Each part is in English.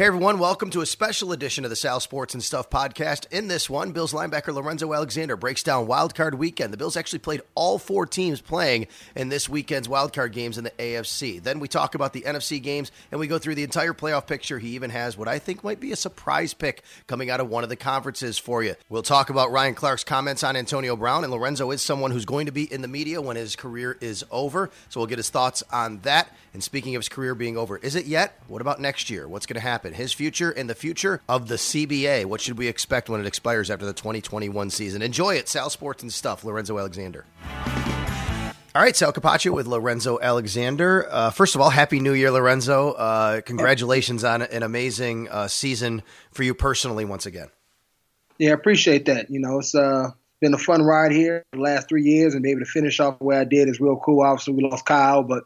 Hey everyone, welcome to a special edition of the Sal Sports and Stuff podcast. In this one, Bills linebacker Lorenzo Alexander breaks down wildcard weekend. The Bills actually played all four teams playing in this weekend's wildcard games in the AFC. Then we talk about the NFC games and we go through the entire playoff picture. He even has what I think might be a surprise pick coming out of one of the conferences for you. We'll talk about Ryan Clark's comments on Antonio Brown, and Lorenzo is someone who's going to be in the media when his career is over. So we'll get his thoughts on that. And speaking of his career being over, is it yet? What about next year? What's going to happen? His future and the future of the CBA. What should we expect when it expires after the 2021 season? Enjoy it. Sal Sports and Stuff, Lorenzo Alexander. All right, Sal Capaccio with Lorenzo Alexander. Uh, first of all, Happy New Year, Lorenzo. Uh, congratulations on an amazing uh, season for you personally once again. Yeah, I appreciate that. You know, it's uh, been a fun ride here the last three years, and be able to finish off the way I did is real cool. Obviously, we lost Kyle, but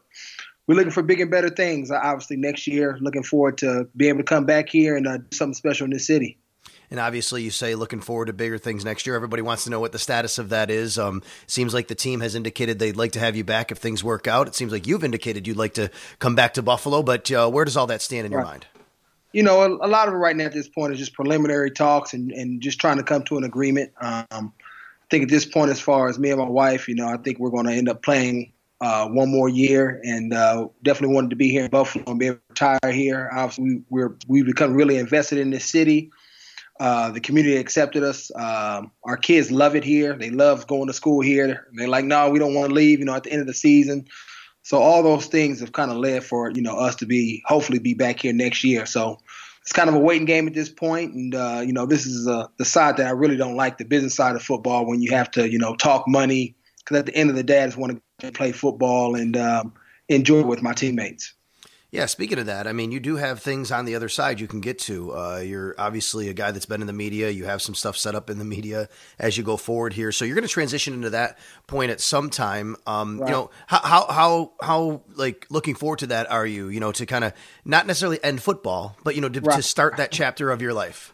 we're looking for big and better things. Obviously, next year, looking forward to be able to come back here and uh, do something special in this city. And obviously, you say looking forward to bigger things next year. Everybody wants to know what the status of that is. Um, seems like the team has indicated they'd like to have you back if things work out. It seems like you've indicated you'd like to come back to Buffalo, but uh, where does all that stand in right. your mind? You know, a, a, lot of it right now at this point is just preliminary talks and, and just trying to come to an agreement. Um, I think at this point, as far as me and my wife, you know, I think we're going to end up playing uh, one more year, and uh, definitely wanted to be here in Buffalo and be able to retire here. Obviously, we, are we've become really invested in this city. Uh, the community accepted us. Um, our kids love it here. They love going to school here. They're like, no, we don't want to leave. You know, at the end of the season. So all those things have kind of led for you know us to be hopefully be back here next year. So it's kind of a waiting game at this point. and uh, you know this is uh, the side that I really don't like, the business side of football, when you have to you know talk money. Because at the end of the day, I just want to play football and um, enjoy with my teammates. Yeah, speaking of that, I mean, you do have things on the other side you can get to. Uh, you're obviously a guy that's been in the media. You have some stuff set up in the media as you go forward here. So you're going to transition into that point at some time. Um, right. You know, how, how, how, how, like, looking forward to that are you, you know, to kind of not necessarily end football, but, you know, to, right. to start that chapter of your life?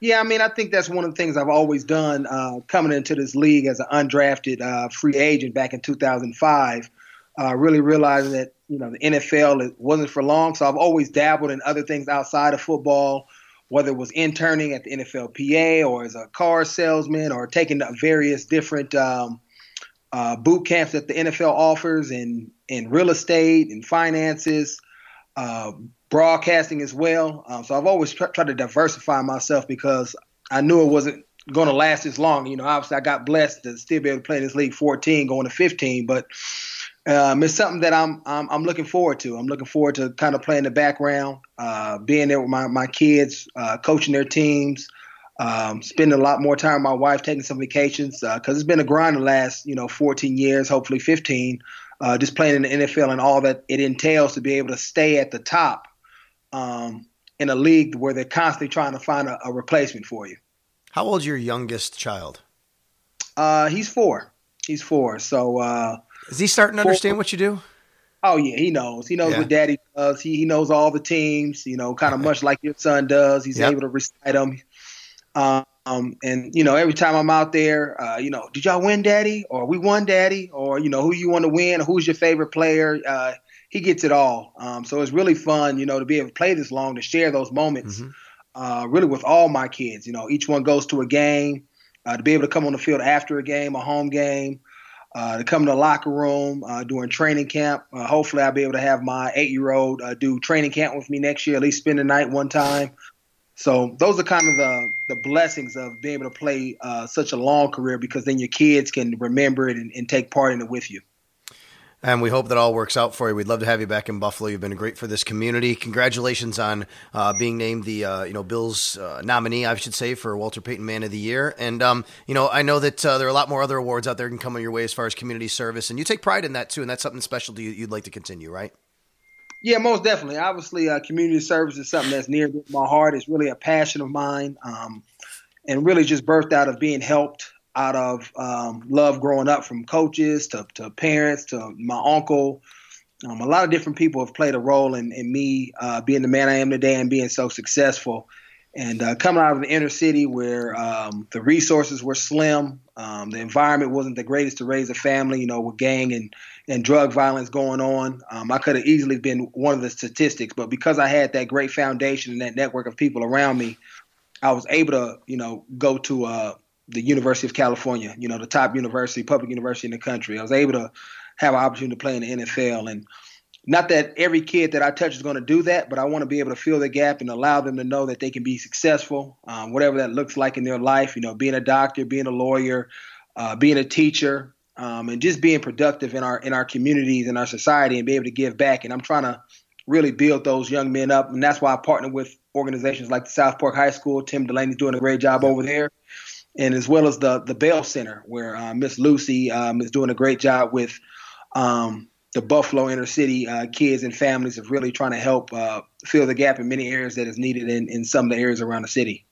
Yeah, I mean, I think that's one of the things I've always done uh, coming into this league as an undrafted uh, free agent back in 2005. Uh, really realizing that you know the NFL it wasn't for long, so I've always dabbled in other things outside of football, whether it was interning at the NFLPA or as a car salesman or taking various different um, uh, boot camps that the NFL offers in in real estate and finances. Uh, broadcasting as well. Um, so I've always tr- tried to diversify myself because I knew it wasn't going to last as long. You know, obviously I got blessed to still be able to play in this league 14, going to 15, but um, it's something that I'm, I'm, I'm looking forward to. I'm looking forward to kind of playing the background, uh, being there with my my kids, uh, coaching their teams. Um, spending a lot more time with my wife, taking some vacations because uh, it's been a grind the last you know 14 years, hopefully 15. Uh, just playing in the NFL and all that it entails to be able to stay at the top um, in a league where they're constantly trying to find a, a replacement for you. How old's your youngest child? Uh, he's four. He's four. So uh, is he starting to four, understand what you do? Oh yeah, he knows. He knows yeah. what Daddy does. He he knows all the teams. You know, kind of much like your son does. He's yep. able to recite them. Um, and you know, every time I'm out there, uh, you know, did y'all win, Daddy? Or we won, Daddy? Or you know, who you want to win? Or who's your favorite player? Uh, he gets it all. Um, so it's really fun, you know, to be able to play this long, to share those moments, mm-hmm. uh, really with all my kids. You know, each one goes to a game, uh, to be able to come on the field after a game, a home game, uh, to come to the locker room uh, during training camp. Uh, hopefully, I'll be able to have my eight-year-old uh, do training camp with me next year, at least spend the night one time. So those are kind of the the blessings of being able to play such a long career because then your kids can remember it and, and take part in it with you. And we hope that all works out for you. We'd love to have you back in Buffalo. You've been great for this community. Congratulations on uh, being named the uh, you know Bills uh, nominee, I should say, for Walter Payton Man of the Year. And um, you know, I know that uh, there are a lot more other awards out there can come your way as far as community service, and you take pride in that too. And that's something special to you. You'd like to continue, right? Yeah, most definitely. Obviously, uh, community service is something that's near my heart. It's really a passion of mine, um, and really just birthed out of being helped out of um, love growing up from coaches to, to parents to my uncle. Um, a lot of different people have played a role in, in me uh, being the man I am today and being so successful. And uh, coming out of the inner city where um, the resources were slim, um, the environment wasn't the greatest to raise a family, you know, with gang and and drug violence going on. Um, I could have easily been one of the statistics, but because I had that great foundation and that network of people around me, I was able to, you know, go to uh, the University of California, you know, the top university, public university in the country. I was able to have an opportunity to play in the NFL. And not that every kid that I touch is going to do that, but I want to be able to fill the gap and allow them to know that they can be successful, um, whatever that looks like in their life. You know, being a doctor, being a lawyer, uh, being a teacher, um, and just being productive in our in our communities and our society, and be able to give back. And I'm trying to really build those young men up, and that's why I partner with organizations like the South Park High School. Tim Delaney's doing a great job over there and as well as the the Belle Center, where uh, Miss Lucy um, is doing a great job with um, the Buffalo inner city uh, kids and families of really trying to help uh, fill the gap in many areas that is needed in, in some of the areas around the city.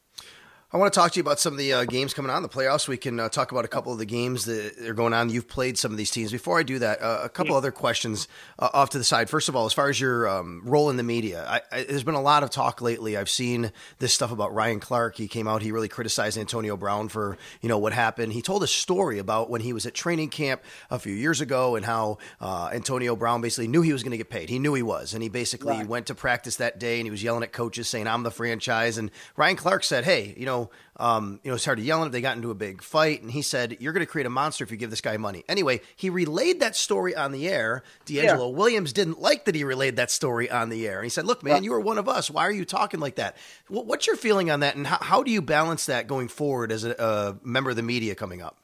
I want to talk to you about some of the uh, games coming on the playoffs. We can uh, talk about a couple of the games that are going on. You've played some of these teams. Before I do that, uh, a couple other questions uh, off to the side. First of all, as far as your um, role in the media, I, I, there's been a lot of talk lately. I've seen this stuff about Ryan Clark. He came out. He really criticized Antonio Brown for you know what happened. He told a story about when he was at training camp a few years ago and how uh, Antonio Brown basically knew he was going to get paid. He knew he was, and he basically right. went to practice that day and he was yelling at coaches saying, "I'm the franchise." And Ryan Clark said, "Hey, you know." Um, you know, started yelling. They got into a big fight, and he said, "You're going to create a monster if you give this guy money." Anyway, he relayed that story on the air. DeAngelo yeah. Williams didn't like that he relayed that story on the air, and he said, "Look, man, you are one of us. Why are you talking like that? What's your feeling on that, and how, how do you balance that going forward as a, a member of the media coming up?"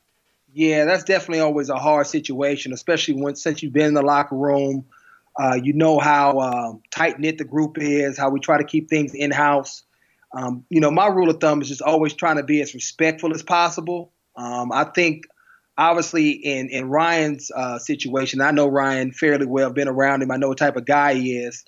Yeah, that's definitely always a hard situation, especially when since you've been in the locker room. Uh, you know how um, tight knit the group is, how we try to keep things in house. Um, you know, my rule of thumb is just always trying to be as respectful as possible. Um, I think, obviously, in in Ryan's uh, situation, I know Ryan fairly well. Been around him. I know what type of guy he is.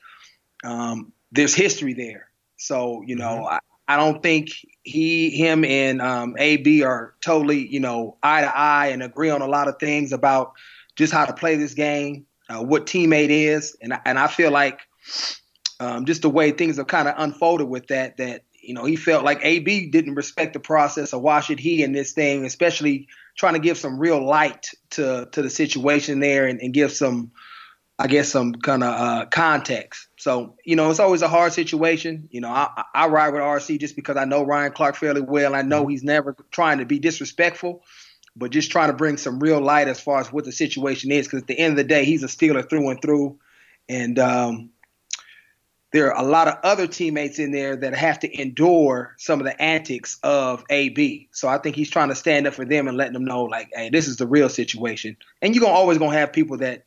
Um, there's history there, so you know, mm-hmm. I, I don't think he, him, and um, AB are totally, you know, eye to eye and agree on a lot of things about just how to play this game, uh, what teammate is, and and I feel like um, just the way things have kind of unfolded with that, that you know, he felt like AB didn't respect the process, or why should he in this thing, especially trying to give some real light to to the situation there and, and give some, I guess, some kind of uh, context. So, you know, it's always a hard situation. You know, I, I ride with RC just because I know Ryan Clark fairly well. I know he's never trying to be disrespectful, but just trying to bring some real light as far as what the situation is. Because at the end of the day, he's a Steeler through and through. And um, there are a lot of other teammates in there that have to endure some of the antics of AB. So I think he's trying to stand up for them and letting them know, like, hey, this is the real situation. And you're gonna always gonna have people that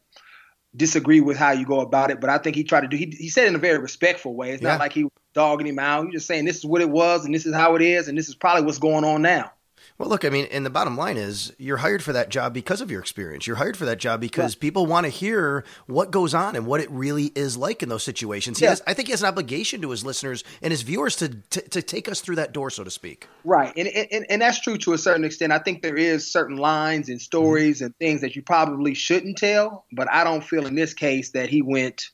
disagree with how you go about it. But I think he tried to do. He, he said it in a very respectful way. It's yeah. not like he was dogging him out. He's just saying this is what it was, and this is how it is, and this is probably what's going on now. Well, look, I mean, and the bottom line is you're hired for that job because of your experience. You're hired for that job because yeah. people want to hear what goes on and what it really is like in those situations. Yeah. Has, I think he has an obligation to his listeners and his viewers to, to, to take us through that door, so to speak. Right. And, and, and that's true to a certain extent. I think there is certain lines and stories mm-hmm. and things that you probably shouldn't tell, but I don't feel in this case that he went,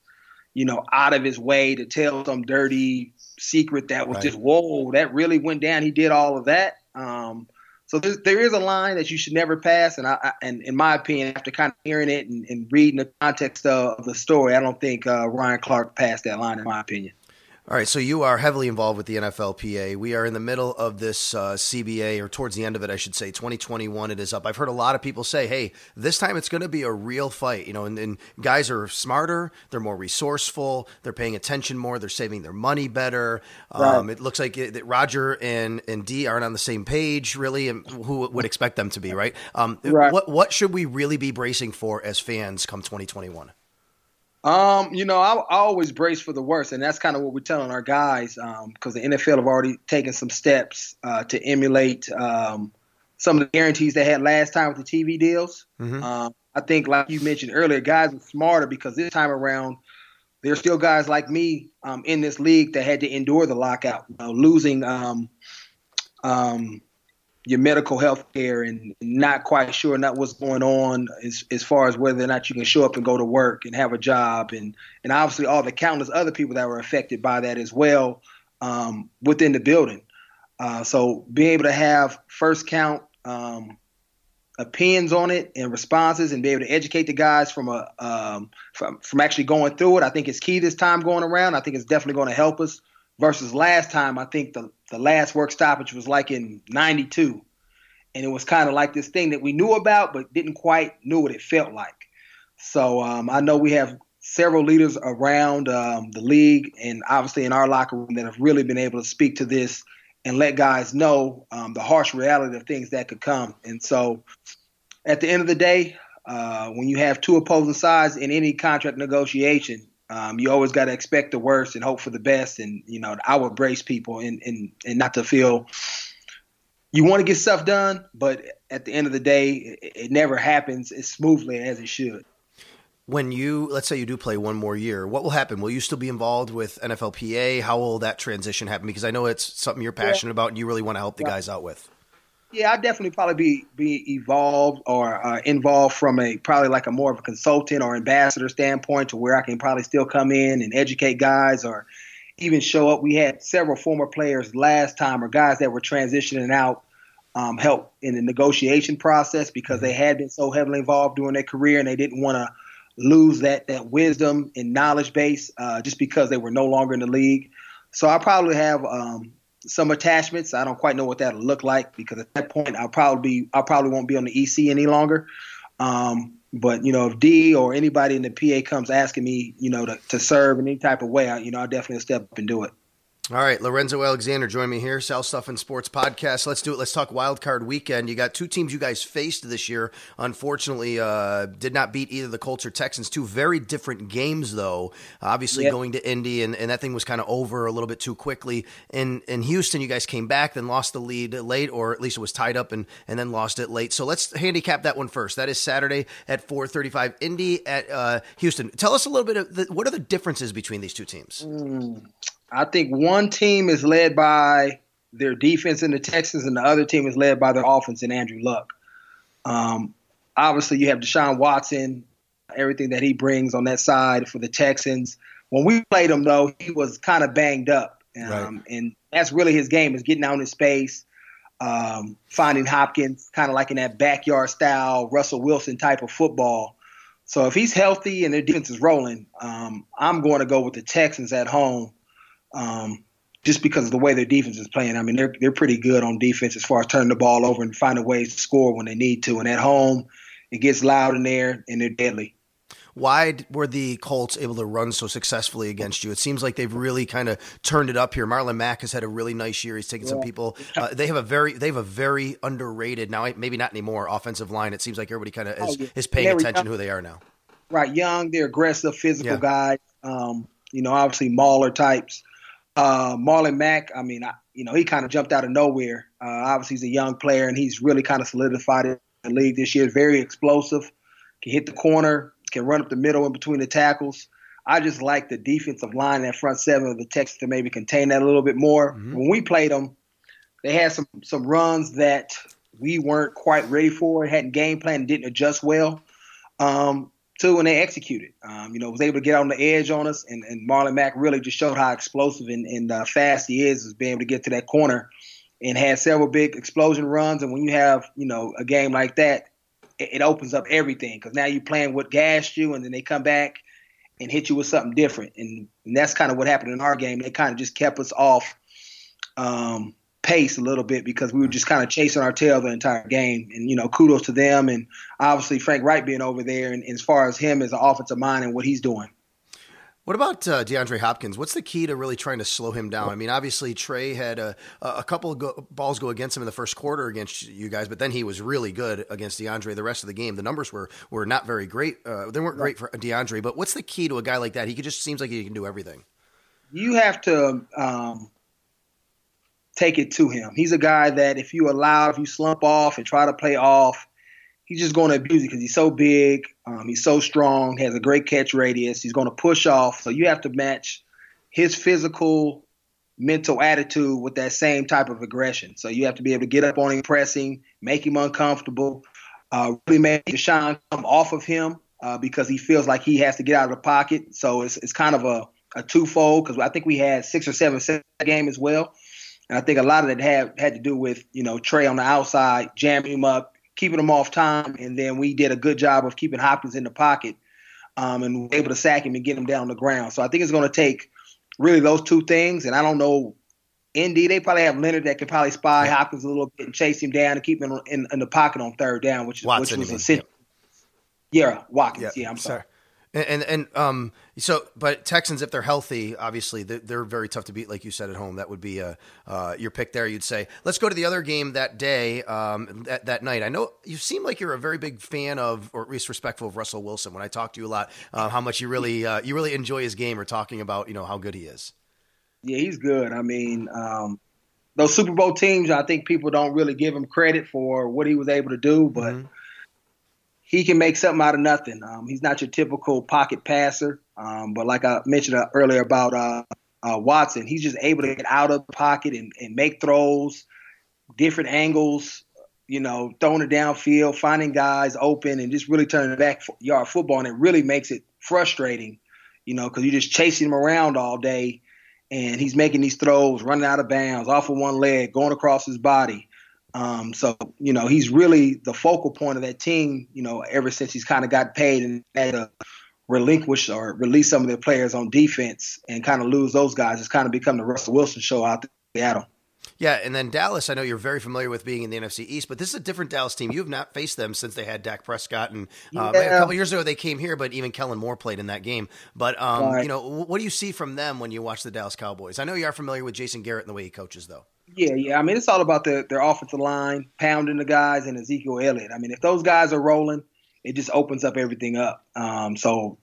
you know, out of his way to tell some dirty secret that was right. just, whoa, that really went down. He did all of that. Um, so there is a line that you should never pass, and I, I and in my opinion, after kind of hearing it and, and reading the context of the story, I don't think uh, Ryan Clark passed that line, in my opinion. All right, so you are heavily involved with the NFLPA. We are in the middle of this uh, CBA, or towards the end of it, I should say. 2021, it is up. I've heard a lot of people say, "Hey, this time it's going to be a real fight." You know, and, and, guys are smarter, they're more resourceful, they're paying attention more, they're saving their money better. Right. Um, it looks like it, that Roger and and D aren't on the same page, really. And who would expect them to be, right? Um, right. What what should we really be bracing for as fans come 2021? Um, you know, I, I, always brace for the worst, and that's kind of what we're telling our guys because um, the NFL have already taken some steps uh, to emulate um, some of the guarantees they had last time with the TV deals. Mm-hmm. Um, I think, like you mentioned earlier, guys are smarter because this time around, there's still guys like me um, in this league that had to endure the lockout, you know, losing um, your medical health care and not quite sure not what's going on as, as far as whether or not you can show up and go to work and have a job and and obviously all the countless other people that were affected by that as well um, within the building. Uh, so being able to have first count um, opinions on it and responses and be able to educate the guys from a um, from from actually going through it. I think it's key this time going around. I think it's definitely going to help us versus last time. I think the the last work stoppage was like in '92, and it was kind of like this thing that we knew about but didn't quite know what it felt like. So um, I know we have several leaders around um, the league and obviously in our locker room that have really been able to speak to this and let guys know um, the harsh reality of things that could come. And so, at the end of the day, uh, when you have two opposing sides in any contract negotiation, um, you always got to expect the worst and hope for the best. And you know, I would brace people and and and not to feel you want to get stuff done, but at the end of the day, it, it never happens as smoothly as it should when you let's say you do play one more year, what will happen? Will you still be involved with NFLPA? How will that transition happen? Because I know it's something you're passionate yeah. about and you really want to help the guys out with. Yeah, I'd definitely probably be be evolved or uh, involved from a probably like a more of a consultant or ambassador standpoint to where I can probably still come in and educate guys or even show up. We had several former players last time or guys that were transitioning out um, help in the negotiation process because they had been so heavily involved during their career and they didn't want to lose that that wisdom and knowledge base uh, just because they were no longer in the league. So I probably have um, some attachments. I don't quite know what that'll look like because at that point I'll probably be, I probably won't be on the EC any longer. Um, but you know, if D or anybody in the PA comes asking me, you know, to, to serve in any type of way, I, you know, I'll definitely step up and do it. All right, Lorenzo Alexander, join me here, South Stuff and Sports Podcast. Let's do it. Let's talk Wild Card Weekend. You got two teams you guys faced this year. Unfortunately, uh, did not beat either the Colts or Texans. Two very different games, though. Obviously, yep. going to Indy, and, and that thing was kind of over a little bit too quickly. In in Houston, you guys came back, then lost the lead late, or at least it was tied up, and and then lost it late. So let's handicap that one first. That is Saturday at four thirty-five. Indy at uh, Houston. Tell us a little bit of the, what are the differences between these two teams. Mm. I think one team is led by their defense in the Texans, and the other team is led by their offense in Andrew Luck. Um, obviously, you have Deshaun Watson, everything that he brings on that side for the Texans. When we played him, though, he was kind of banged up, um, right. and that's really his game is getting out in space, um, finding Hopkins, kind of like in that backyard style Russell Wilson type of football. So if he's healthy and their defense is rolling, um, I'm going to go with the Texans at home um, just because of the way their defense is playing. I mean, they're they're pretty good on defense as far as turning the ball over and finding ways to score when they need to. And at home, it gets loud in there, and they're deadly. Why were the Colts able to run so successfully against you? It seems like they've really kind of turned it up here. Marlon Mack has had a really nice year. He's taken yeah. some people. Uh, they have a very they have a very underrated now. Maybe not anymore. Offensive line. It seems like everybody kind of is, oh, yeah. is paying attention young. who they are now. Right, young. They're aggressive, physical yeah. guys. Um, you know, obviously Mauler types. Uh, Marlon Mack, I mean, I, you know, he kind of jumped out of nowhere. Uh, obviously, he's a young player, and he's really kind of solidified in the league this year. Very explosive, can hit the corner, can run up the middle in between the tackles. I just like the defensive line, that front seven of the Texans to maybe contain that a little bit more. Mm-hmm. When we played them, they had some some runs that we weren't quite ready for, hadn't game plan, didn't adjust well. Um, and they executed. Um, you know, was able to get on the edge on us, and, and Marlon Mack really just showed how explosive and, and uh, fast he is, is being able to get to that corner, and had several big explosion runs. And when you have, you know, a game like that, it, it opens up everything because now you're playing what gassed you, and then they come back and hit you with something different, and, and that's kind of what happened in our game. They kind of just kept us off. Um, pace a little bit because we were just kind of chasing our tail the entire game. And you know, kudos to them, and obviously Frank Reich being over there, and, and as far as him as an offensive mind and what he's doing. What about uh, DeAndre Hopkins? What's the key to really trying to slow him down? I mean, obviously Trey had a, a couple go, balls go against him in the first quarter against you guys, but then he was really good against DeAndre the rest of the game. The numbers were were not very great. Uh, they weren't great for DeAndre. But what's the key to a guy like that? He just seems like he can do everything. You have to um, take it to him. He's a guy that if you allow, if you slump off and try to play off, he's just going to abuse it because he's so big, um, he's so strong, has a great catch radius. He's going to push off. So you have to match his physical, mental attitude with that same type of aggression. So you have to be able to get up on him pressing, make him uncomfortable, uh, really make Deshaun come off of him uh, because he feels like he has to get out of the pocket. So it's it's kind of a a twofold because I think we had six or seven game as well. And I think a lot of that had had to do with you know Trey on the outside jamming him up, keeping him off time, and then we did a good job of keeping Hopkins in the pocket um, and able to sack him and get him down the ground. So I think it's going to take really those two things. And I don't know, Indy, they probably have Leonard that can probably spy Hopkins a little bit and chase him down and keep him in, in the pocket on third down, which, Watson, which was essential. Yeah, Watkins. Yeah, yeah I'm sorry. sorry. And, and, and um so but Texans if they're healthy obviously they're, they're, very tough to beat like you said at home. That would be a, uh, your pick there you'd say. Let's go to the other game that day um that, that night. I know you seem like you're a very big fan of or at least respectful of Russell Wilson. When I talk to you a lot uh, how much you really uh, you really enjoy his game or talking about you know how good he is. Yeah he's good. I mean um those Super Bowl teams I think people don't really give him credit for what he was able to do but. Mm-hmm he can make something out of nothing. Um, he's not your typical pocket passer, um, but like I mentioned uh, earlier about uh, uh, Watson, he's just able to get out of the pocket and, and make throws, different angles, you know, throwing it downfield, finding guys open, and just really turning back yard football. And it really makes it frustrating, you know, because you're just chasing him around all day, and he's making these throws, running out of bounds, off of one leg, going across his body. Um, so you know he's really the focal point of that team. You know, ever since he's kind of got paid and had to relinquish or release some of their players on defense and kind of lose those guys, it's kind of become the Russell Wilson show out there in Seattle. Yeah, and then Dallas, I know you're very familiar with being in the NFC East, but this is a different Dallas team. You have not faced them since they had Dak Prescott, and uh, yeah. a couple years ago they came here, but even Kellen Moore played in that game. But um, right. you know, what do you see from them when you watch the Dallas Cowboys? I know you are familiar with Jason Garrett and the way he coaches, though. Yeah, yeah. I mean, it's all about the, their offensive line, pounding the guys, and Ezekiel Elliott. I mean, if those guys are rolling, it just opens up everything up. Um, so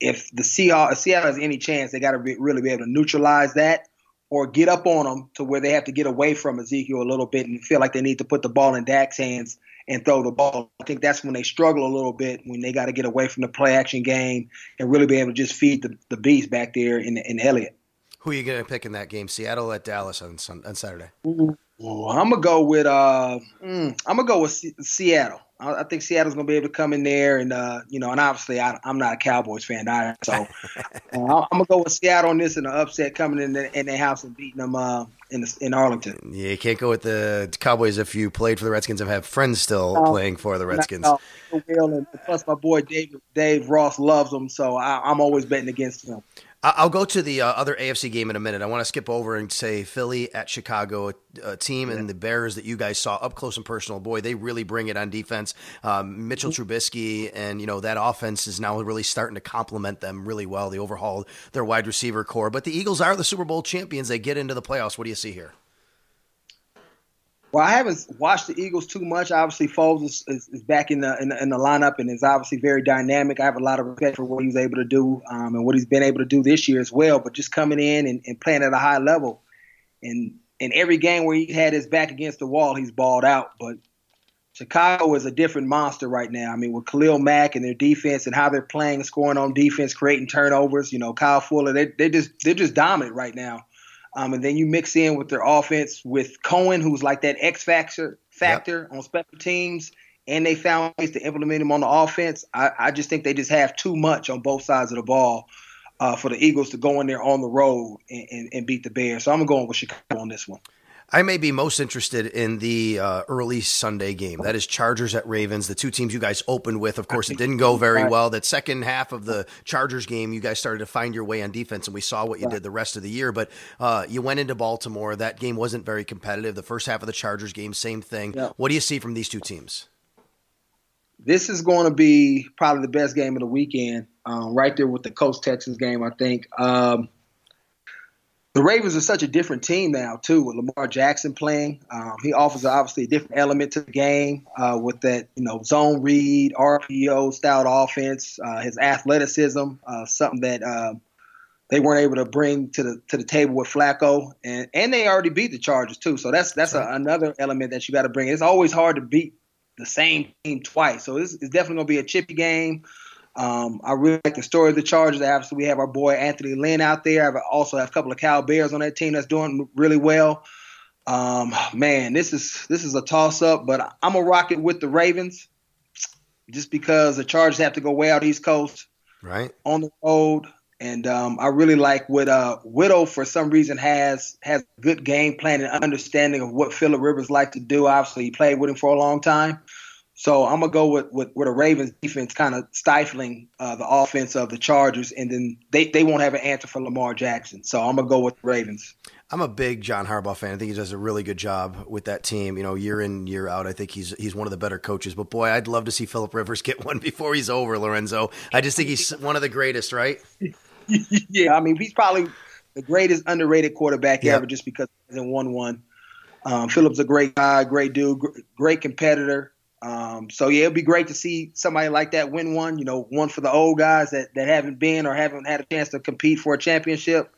if the Seattle, Seattle has any chance, they got to really be able to neutralize that or get up on them to where they have to get away from Ezekiel a little bit and feel like they need to put the ball in Dak's hands and throw the ball. I think that's when they struggle a little bit when they got to get away from the play action game and really be able to just feed the, the beast back there in, in Elliott. Who are you going to pick in that game? Seattle at Dallas on on Saturday. Ooh, I'm gonna go with uh, mm, I'm gonna go with C- Seattle. I, I, think Seattle's gonna be able to come in there and uh, you know, and obviously I, am not a Cowboys fan either, so uh, I'm gonna go with Seattle on this and an upset coming in the, in their house and beating them uh, in the, in Arlington. Yeah, you can't go with the Cowboys if you played for the Redskins and have friends still playing for the Redskins. No, plus my boy Dave Dave Ross loves them, so I, I'm always betting against him. I'll go to the uh, other AFC game in a minute. I want to skip over and say Philly at Chicago, a, a team and the Bears that you guys saw up close and personal. Boy, they really bring it on defense. Um, Mitchell mm-hmm. Trubisky and you know that offense is now really starting to complement them really well. They overhauled their wide receiver corps, but the Eagles are the Super Bowl champions. They get into the playoffs. What do you see here? Well, I haven't watched the Eagles too much. Obviously, Foles is, is, is back in the, in the, in the lineup and is obviously very dynamic. I have a lot of respect for what he's able to do um, and what he's been able to do this year as well. But just coming in and, and playing at a high level, and in every game where he had his back against the wall, he's balled out. But Chicago is a different monster right now. I mean, with Khalil Mack and their defense and how they're playing, scoring on defense, creating turnovers. You know, Kyle Fuller, they they just they're just dominant right now. Um, and then you mix in with their offense with Cohen, who's like that X factor factor yep. on special teams, and they found ways to implement him on the offense. I, I just think they just have too much on both sides of the ball uh, for the Eagles to go in there on the road and, and, and beat the Bears. So I'm going with Chicago on this one. I may be most interested in the uh, early Sunday game. That is Chargers at Ravens, the two teams you guys opened with. Of course, it didn't go very well. That second half of the Chargers game, you guys started to find your way on defense, and we saw what you did the rest of the year. But uh, you went into Baltimore. That game wasn't very competitive. The first half of the Chargers game, same thing. What do you see from these two teams? This is going to be probably the best game of the weekend, um, right there with the Colts Texans game, I think. Um, the Ravens are such a different team now too with Lamar Jackson playing. Um, he offers obviously a different element to the game uh, with that you know zone read, RPO style offense. Uh, his athleticism, uh, something that uh, they weren't able to bring to the to the table with Flacco, and and they already beat the Chargers too. So that's that's a, another element that you got to bring. It's always hard to beat the same team twice. So it's, it's definitely going to be a chippy game. Um, I really like the story of the Chargers. Obviously, we have our boy Anthony Lynn out there. I also have a couple of Cal Bears on that team that's doing really well. Um, man, this is this is a toss up, but I'm gonna rock it with the Ravens, just because the Chargers have to go way out East Coast, right on the road. And um, I really like what uh, Weddle for some reason has has good game plan and understanding of what Philip Rivers like to do. Obviously, he played with him for a long time. So I'm gonna go with with, with a Ravens defense kind of stifling uh, the offense of the Chargers, and then they, they won't have an answer for Lamar Jackson. So I'm gonna go with the Ravens. I'm a big John Harbaugh fan. I think he does a really good job with that team. You know, year in year out, I think he's he's one of the better coaches. But boy, I'd love to see Philip Rivers get one before he's over, Lorenzo. I just think he's one of the greatest, right? yeah, I mean, he's probably the greatest underrated quarterback yep. ever, just because he hasn't won one. Um, Philip's a great guy, great dude, great competitor. Um, so yeah, it'd be great to see somebody like that win one. You know, one for the old guys that, that haven't been or haven't had a chance to compete for a championship.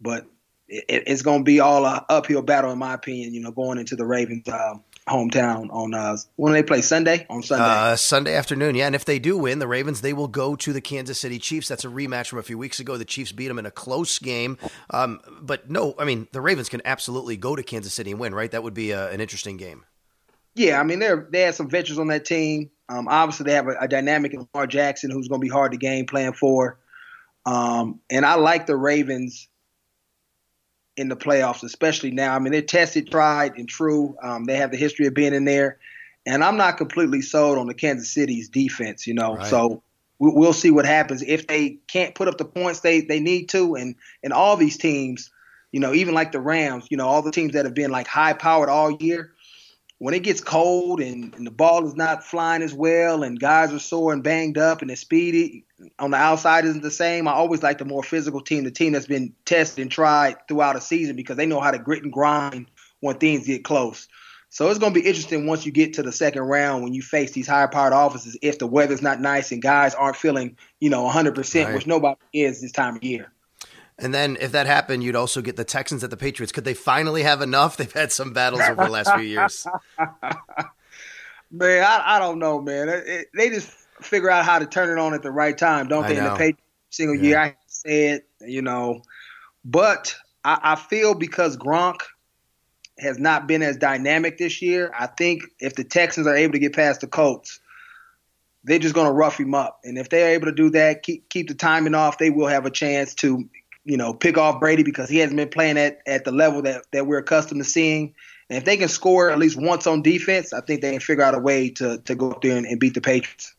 But it, it's going to be all a uphill battle, in my opinion. You know, going into the Ravens' uh, hometown on uh, when they play Sunday on Sunday. Uh, Sunday afternoon, yeah. And if they do win, the Ravens they will go to the Kansas City Chiefs. That's a rematch from a few weeks ago. The Chiefs beat them in a close game, um, but no, I mean the Ravens can absolutely go to Kansas City and win, right? That would be a, an interesting game. Yeah, I mean they they have some veterans on that team. Um, obviously, they have a, a dynamic Lamar Jackson who's going to be hard to game plan for. Um, and I like the Ravens in the playoffs, especially now. I mean, they're tested, tried, and true. Um, they have the history of being in there, and I'm not completely sold on the Kansas City's defense. You know, right. so we'll see what happens if they can't put up the points they they need to, and and all these teams, you know, even like the Rams, you know, all the teams that have been like high powered all year when it gets cold and, and, the ball is not flying as well and guys are sore and banged up and the speedy on the outside isn't the same, I always like the more physical team, the team that's been tested and tried throughout a season because they know how to grit and grind when things get close. So it's going to be interesting once you get to the second round when you face these higher powered offenses if the weather's not nice and guys aren't feeling, you know, 100%, right. which nobody is this time of year. And then if that happened, you'd also get the Texans at the Patriots. Could they finally have enough? They've had some battles over the last few years. man, I, I, don't know, man. It, it, they just figure out how to turn it on at the right time, don't they? In the Patriots single yeah. year, I said, you know. But I, I feel because Gronk has not been as dynamic this year, I think if the Texans are able to get past the Colts, they're just going to rough him up. And if they're able to do that, keep keep the timing off, they will have a chance to you know, pick off Brady because he hasn't been playing at, at the level that, that we're accustomed to seeing. And if they can score at least once on defense, I think they can figure out a way to, to go up there and, and beat the Patriots.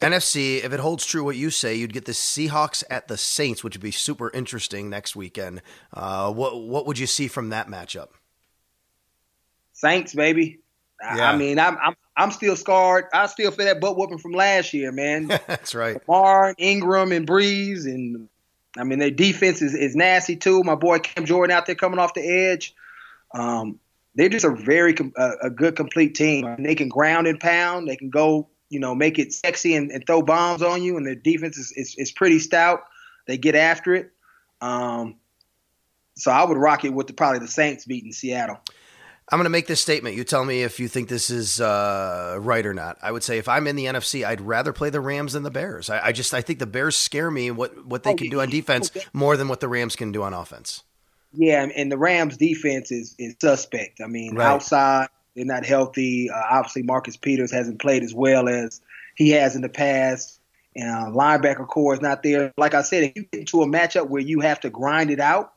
NFC, if it holds true what you say, you'd get the Seahawks at the Saints, which would be super interesting next weekend. Uh, what what would you see from that matchup? Saints, baby. Yeah. I mean, I'm, I'm I'm still scarred. I still feel that butt whooping from last year, man. That's right. Lamar, Ingram, and Brees, and I mean, their defense is, is nasty too. My boy Cam Jordan out there coming off the edge. Um, they're just a very uh, a good complete team. I mean, they can ground and pound. They can go, you know, make it sexy and, and throw bombs on you. And their defense is, is, is pretty stout. They get after it. Um, so I would rock it with the, probably the Saints beating Seattle. I'm going to make this statement. You tell me if you think this is uh, right or not. I would say if I'm in the NFC, I'd rather play the Rams than the Bears. I, I just I think the Bears scare me what what they oh, can do on defense more than what the Rams can do on offense. Yeah, and the Rams defense is is suspect. I mean, right. outside they're not healthy. Uh, obviously, Marcus Peters hasn't played as well as he has in the past. And uh, linebacker corps is not there. Like I said, if you get into a matchup where you have to grind it out,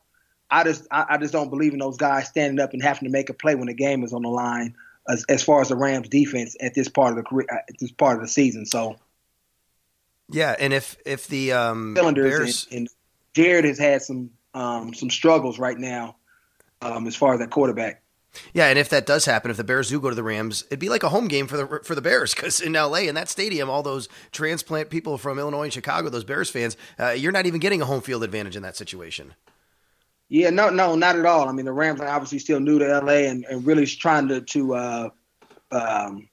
I just I, I, just don't believe in those guys standing up and having to make a play when the game is on the line. As, as far as the Rams defense at this part of the career, at this part of the season, so yeah, and if if the um, Bears and, and, Jared has had some um, some struggles right now um, as far as that quarterback. Yeah, and if that does happen, if the Bears do go to the Rams, it'd be like a home game for the for the Bears because in LA in that stadium, all those transplant people from Illinois and Chicago, those Bears fans, uh, you're not even getting a home field advantage in that situation. Yeah, no, no, not at all. I mean, the Rams are obviously still new to LA and, and really trying to to uh, um,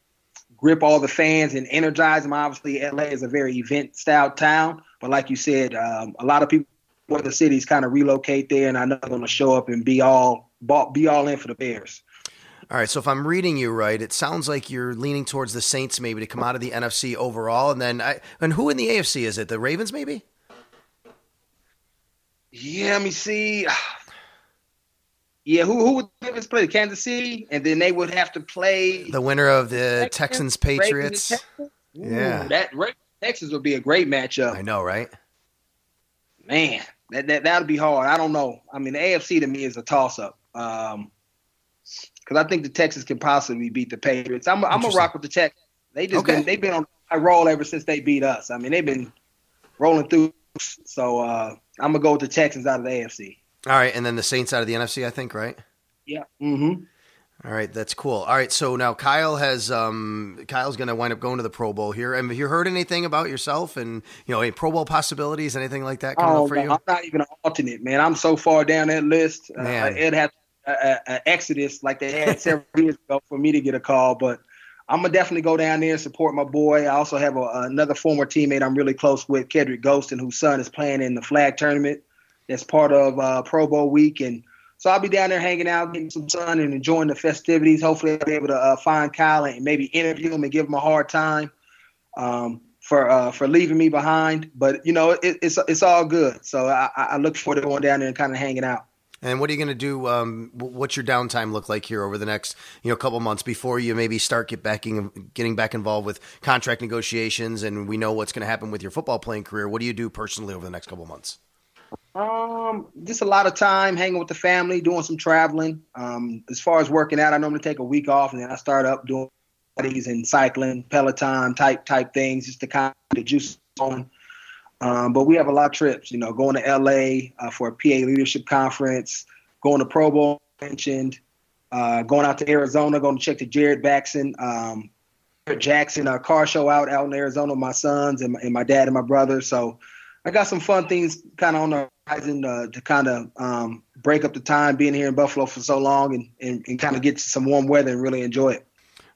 grip all the fans and energize them. Obviously, LA is a very event style town, but like you said, um, a lot of people in the cities kind of relocate there, and I know they're going to show up and be all be all in for the Bears. All right, so if I'm reading you right, it sounds like you're leaning towards the Saints maybe to come out of the NFC overall, and then I, and who in the AFC is it? The Ravens maybe? Yeah, let me see. Yeah, who who would play? The Kansas City, and then they would have to play the winner of the Texans, Texans Patriots. Texans? yeah, that Texans would be a great matchup. I know, right? Man, that that that'd be hard. I don't know. I mean, the AFC to me is a toss up. Um, because I think the Texans can possibly beat the Patriots. I'm I'm gonna rock with the Texans. They just okay. been they've been on a roll ever since they beat us. I mean, they've been rolling through. So uh, I'm gonna go with the Texans out of the AFC. All right, and then the Saints out of the NFC, I think, right? Yeah. Mm-hmm. All right, that's cool. All right, so now Kyle has um, Kyle's going to wind up going to the Pro Bowl here. Have you heard anything about yourself and you know any Pro Bowl possibilities, anything like that coming oh, up for you? I'm not even an alternate, man. I'm so far down that list. Uh, man. Uh, it'd have an exodus like they had several years ago for me to get a call, but I'm gonna definitely go down there and support my boy. I also have a, another former teammate I'm really close with, Kedric Golston, whose son is playing in the flag tournament. That's part of uh, Pro Bowl week, and so I'll be down there hanging out, getting some sun, and enjoying the festivities. Hopefully, I'll be able to uh, find Kyle and maybe interview him and give him a hard time um, for uh, for leaving me behind. But you know, it, it's it's all good. So I, I look forward to going down there and kind of hanging out. And what are you going to do? Um, what's your downtime look like here over the next, you know, couple months before you maybe start get back in, getting back involved with contract negotiations, and we know what's going to happen with your football playing career? What do you do personally over the next couple months? Um, just a lot of time hanging with the family, doing some traveling. Um, as far as working out, I normally take a week off, and then I start up doing studies and cycling, Peloton type type things, just to kind of juice on. Um, but we have a lot of trips, you know, going to LA uh, for a PA leadership conference, going to Pro Bowl mentioned, uh, going out to Arizona, going to check the Barrett-Jackson, um, Jackson uh, car show out out in Arizona with my sons and my, and my dad and my brother. So I got some fun things kind of on the horizon uh, to kind of um, break up the time being here in Buffalo for so long and, and, and kind of get some warm weather and really enjoy it.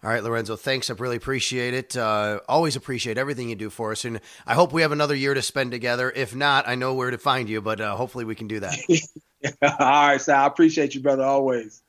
All right, Lorenzo, thanks. I really appreciate it. Uh, always appreciate everything you do for us. And I hope we have another year to spend together. If not, I know where to find you, but uh, hopefully we can do that. All right, Sal. I appreciate you, brother, always.